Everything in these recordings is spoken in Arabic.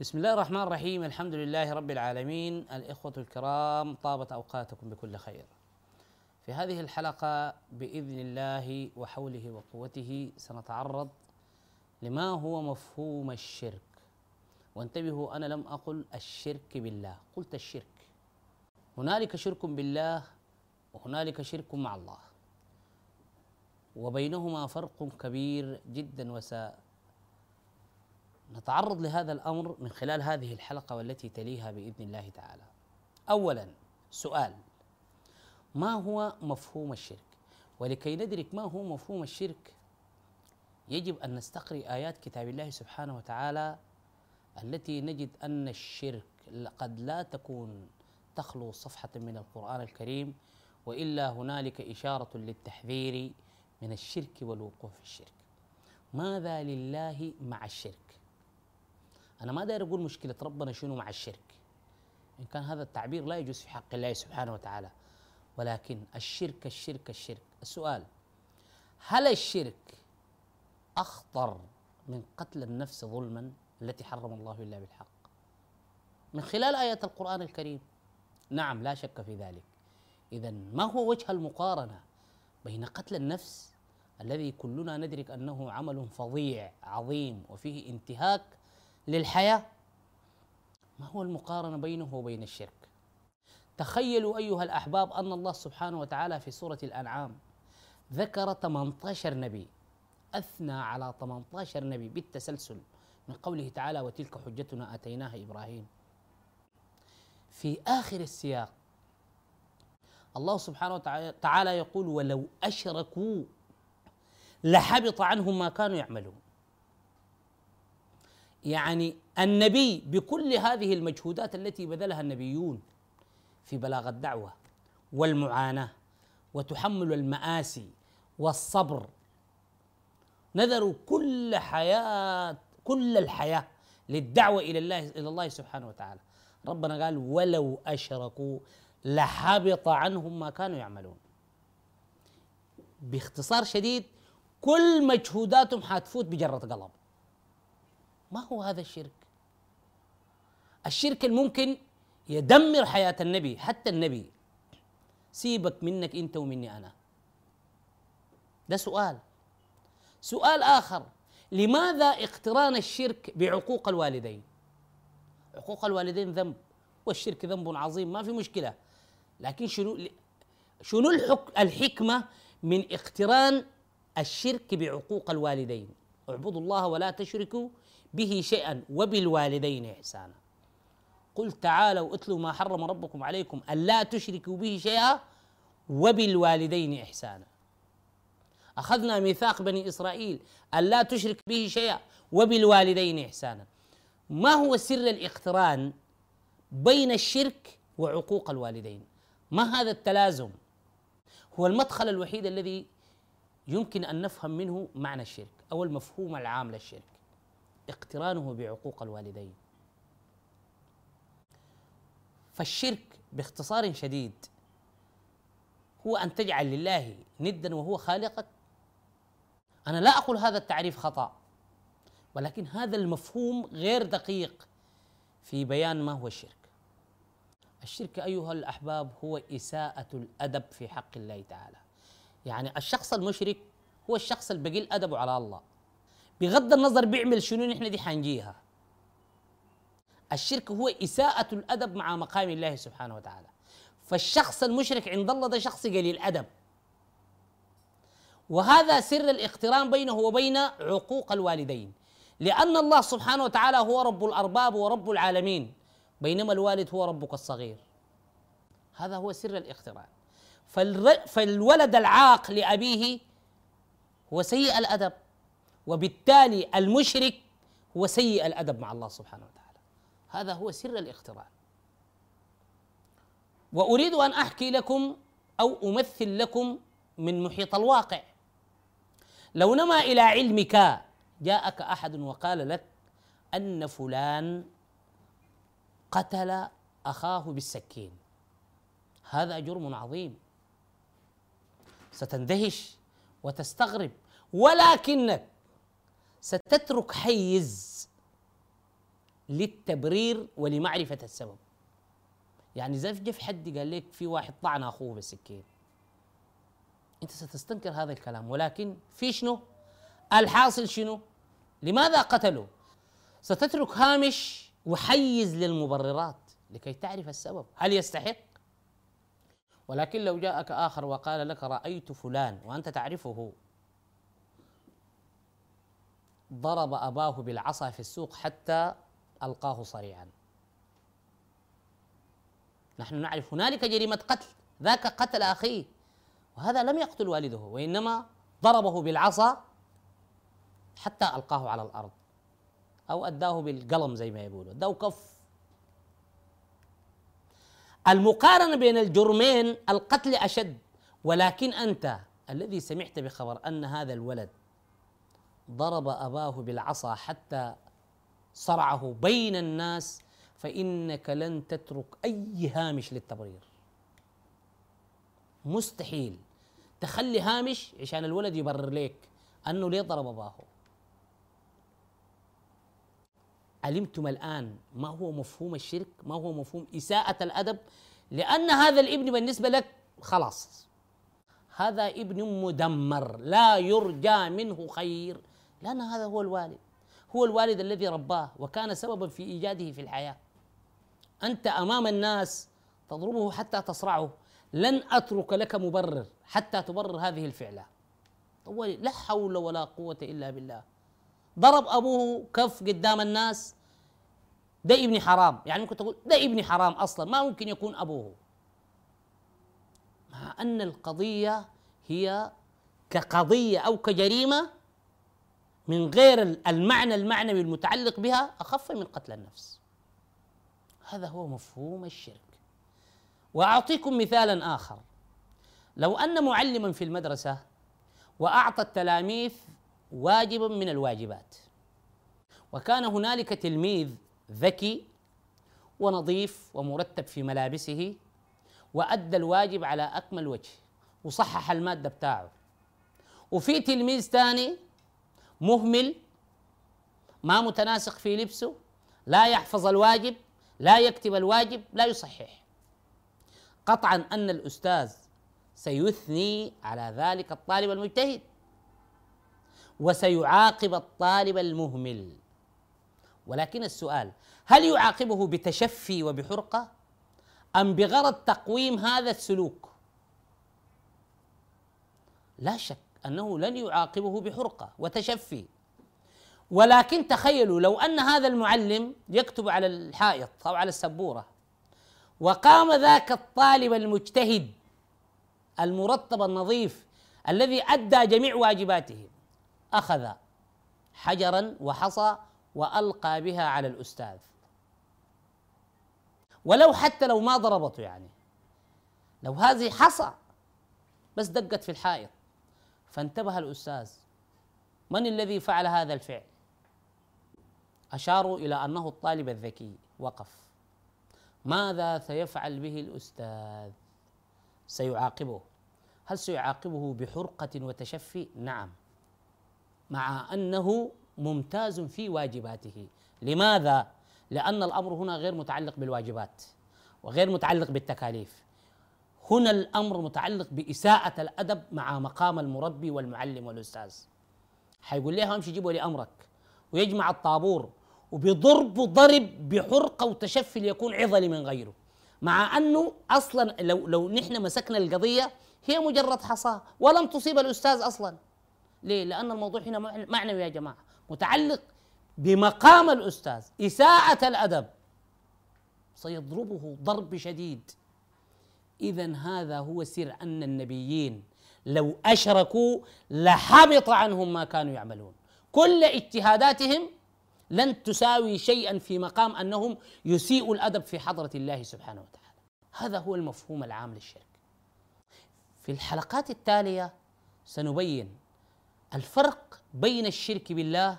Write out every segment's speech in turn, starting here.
بسم الله الرحمن الرحيم. الحمد لله رب العالمين. الإخوة الكرام طابت أوقاتكم بكل خير. في هذه الحلقة بإذن الله وحوله وقوته سنتعرض لما هو مفهوم الشرك. وانتبهوا أنا لم أقل الشرك بالله. قلت الشرك. هنالك شرك بالله وهنالك شرك مع الله. وبينهما فرق كبير جدا وسا نتعرض لهذا الأمر من خلال هذه الحلقة والتي تليها بإذن الله تعالى. اولا سؤال ما هو مفهوم الشرك؟ ولكي ندرك ما هو مفهوم الشرك يجب أن نستقرئ آيات كتاب الله سبحانه وتعالى التي نجد أن الشرك قد لا تكون تخلو صفحة من القرآن الكريم وإلا هنالك إشارة للتحذير من الشرك والوقوع في الشرك. ماذا لله مع الشرك؟ أنا ما داير أقول مشكلة ربنا شنو مع الشرك. إن كان هذا التعبير لا يجوز في حق الله سبحانه وتعالى. ولكن الشرك الشرك الشرك. السؤال هل الشرك أخطر من قتل النفس ظلما التي حرم الله إلا بالحق؟ من خلال آيات القرآن الكريم. نعم لا شك في ذلك. إذا ما هو وجه المقارنة بين قتل النفس الذي كلنا ندرك أنه عمل فظيع عظيم وفيه انتهاك للحياة. ما هو المقارنة بينه وبين الشرك؟ تخيلوا أيها الأحباب أن الله سبحانه وتعالى في سورة الأنعام ذكر 18 نبي أثنى على 18 نبي بالتسلسل من قوله تعالى وتلك حجتنا آتيناها إبراهيم في آخر السياق الله سبحانه وتعالى يقول ولو أشركوا لحبط عنهم ما كانوا يعملون يعني النبي بكل هذه المجهودات التي بذلها النبيون في بلاغ الدعوة والمعاناة وتحمل المآسي والصبر. نذروا كل حياة كل الحياة للدعوة إلى الله إلى الله سبحانه وتعالى. ربنا قال ولو أشركوا لحبط عنهم ما كانوا يعملون. باختصار شديد كل مجهوداتهم حتفوت بجرة قلم. ما هو هذا الشرك؟ الشرك الممكن يدمر حياة النبي حتى النبي. سيبك منك أنت ومني أنا. ده سؤال. سؤال آخر. لماذا اقتران الشرك بعقوق الوالدين؟ عقوق الوالدين ذنب والشرك ذنب عظيم ما في مشكلة. لكن شنو شنو الحكمة من اقتران الشرك بعقوق الوالدين؟ اعبدوا الله ولا تشركوا به شيئا وبالوالدين إحسانا. قل تعالوا اتلوا ما حرم ربكم عليكم ألا تشركوا به شيئا وبالوالدين إحسانا. أخذنا ميثاق بني إسرائيل ألا تشرك به شيئا وبالوالدين إحسانا. ما هو سر الاقتران بين الشرك وعقوق الوالدين؟ ما هذا التلازم؟ هو المدخل الوحيد الذي يمكن أن نفهم منه معنى الشرك أو المفهوم العام للشرك. اقترانه بعقوق الوالدين. فالشرك باختصار شديد هو أن تجعل لله ندا وهو خالقك. أنا لا أقول هذا التعريف خطأ ولكن هذا المفهوم غير دقيق في بيان ما هو الشرك. الشرك أيها الأحباب هو إساءة الأدب في حق الله تعالى. يعني الشخص المشرك هو الشخص البقيل أدبه على الله. بغض النظر بيعمل شنو نحن دي حنجيها. الشرك هو إساءة الأدب مع مقام الله سبحانه وتعالى. فالشخص المشرك عند الله ده شخص قليل أدب. وهذا سر الاقتران بينه وبين عقوق الوالدين. لأن الله سبحانه وتعالى هو رب الأرباب ورب العالمين بينما الوالد هو ربك الصغير. هذا هو سر الاقتران. فالولد العاق لأبيه هو سيء الأدب وبالتالي المشرك هو سيء الأدب مع الله سبحانه وتعالى. هذا هو سر الاقتران وأريد أن أحكي لكم أو أمثل لكم من محيط الواقع. لو نما إلى علمك جاءك أحد وقال لك أن فلان قتل أخاه بالسكين هذا جرم عظيم. ستندهش وتستغرب ولكنك ستترك حيز للتبرير ولمعرفة السبب. يعني زي جف حد قال لك في واحد طعن أخوه بالسكين أنت ستستنكر هذا الكلام ولكن في شنو؟ الحاصل شنو؟ لماذا قتلوا ستترك هامش وحيز للمبررات لكي تعرف السبب. هل يستحق؟ ولكن لو جاءك آخر وقال لك رأيت فلان وأنت تعرفه ضرب أباه بالعصا في السوق حتى ألقاه صريعا. نحن نعرف هنالك جريمة قتل ذاك قتل أخيه وهذا لم يقتل والده وإنما ضربه بالعصا حتى ألقاه على الأرض أو أداه بالقلم زي ما يقولوا أداه كف. المقارنة بين الجرمين القتل أشد ولكن أنت الذي سمعت بخبر أن هذا الولد ضرب أباه بالعصا حتى صرعه بين الناس فإنك لن تترك أي هامش للتبرير. مستحيل. تخلي هامش عشان الولد يبرر لك أنه ليه ضرب أباه. علمتم الآن ما هو مفهوم الشرك؟ ما هو مفهوم إساءة الأدب؟ لأن هذا الابن بالنسبة لك خلاص. هذا ابن مدمر لا يرجى منه خير لأن هذا هو الوالد. هو الوالد الذي رباه وكان سببا في إيجاده في الحياة. أنت أمام الناس تضربه حتى تصرعه. لن أترك لك مبرر حتى تبرر هذه الفعلة. لا حول ولا قوة إلا بالله. ضرب أبوه كف قدام الناس. ده ابن حرام. يعني ممكن تقول ده ابن حرام أصلا ما ممكن يكون أبوه. مع أن القضية هي كقضية أو كجريمة من غير المعنى المعنوي المتعلق بها أخف من قتل النفس. هذا هو مفهوم الشرك. وأعطيكم مثالا آخر. لو أن معلما في المدرسة وأعطى التلاميذ واجب من الواجبات. وكان هنالك تلميذ ذكي ونظيف ومرتب في ملابسه وأدى الواجب على أكمل وجه وصحح المادة بتاعه. وفي تلميذ ثاني مهمل ما متناسق في لبسه لا يحفظ الواجب لا يكتب الواجب لا يصحح. قطعا أن الأستاذ سيثني على ذلك الطالب المجتهد. وسيعاقب الطالب المهمل. ولكن السؤال هل يعاقبه بتشفي وبحرقة أم بغرض تقويم هذا السلوك؟ لا شك أنه لن يعاقبه بحرقة وتشفي. ولكن تخيلوا لو أن هذا المعلم يكتب على الحائط أو على السبورة وقام ذاك الطالب المجتهد المرتب النظيف الذي أدى جميع واجباته أخذ حجرا وحصى وألقى بها على الأستاذ. ولو حتى لو ما ضربته يعني. لو هذه حصى بس دقت في الحائط. فانتبه الأستاذ من الذي فعل هذا الفعل؟ أشاروا إلى أنه الطالب الذكي. وقف. ماذا سيفعل به الأستاذ؟ سيعاقبه. هل سيعاقبه بحرقة وتشفي؟ نعم. مع أنه ممتاز في واجباته. لماذا؟ لأن الأمر هنا غير متعلق بالواجبات وغير متعلق بالتكاليف. هنا الأمر متعلق بإساءة الأدب مع مقام المربي والمعلم والأستاذ. حيقول لها امشي جيبوا لي امرك ويجمع الطابور وبضرب ضرب بحرقة وتشفي ليكون عضلي من غيره. مع أنه أصلا لو لو نحن مسكنا القضية هي مجرد حصاة ولم تصيب الأستاذ أصلا. ليه؟ لأن الموضوع هنا معنوي يا جماعة. متعلق بمقام الأستاذ إساءة الأدب. سيضربه ضرب شديد. إذا هذا هو سر أن النبيين لو أشركوا لحبط عنهم ما كانوا يعملون. كل اجتهاداتهم لن تساوي شيئا في مقام أنهم يسيئوا الأدب في حضرة الله سبحانه وتعالى. هذا هو المفهوم العام للشرك. في الحلقات التالية سنبين الفرق بين الشرك بالله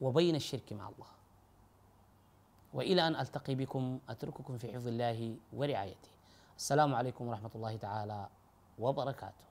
وبين الشرك مع الله. وإلى أن ألتقي بكم أترككم في حفظ الله ورعايته. السلام عليكم ورحمة الله تعالى وبركاته.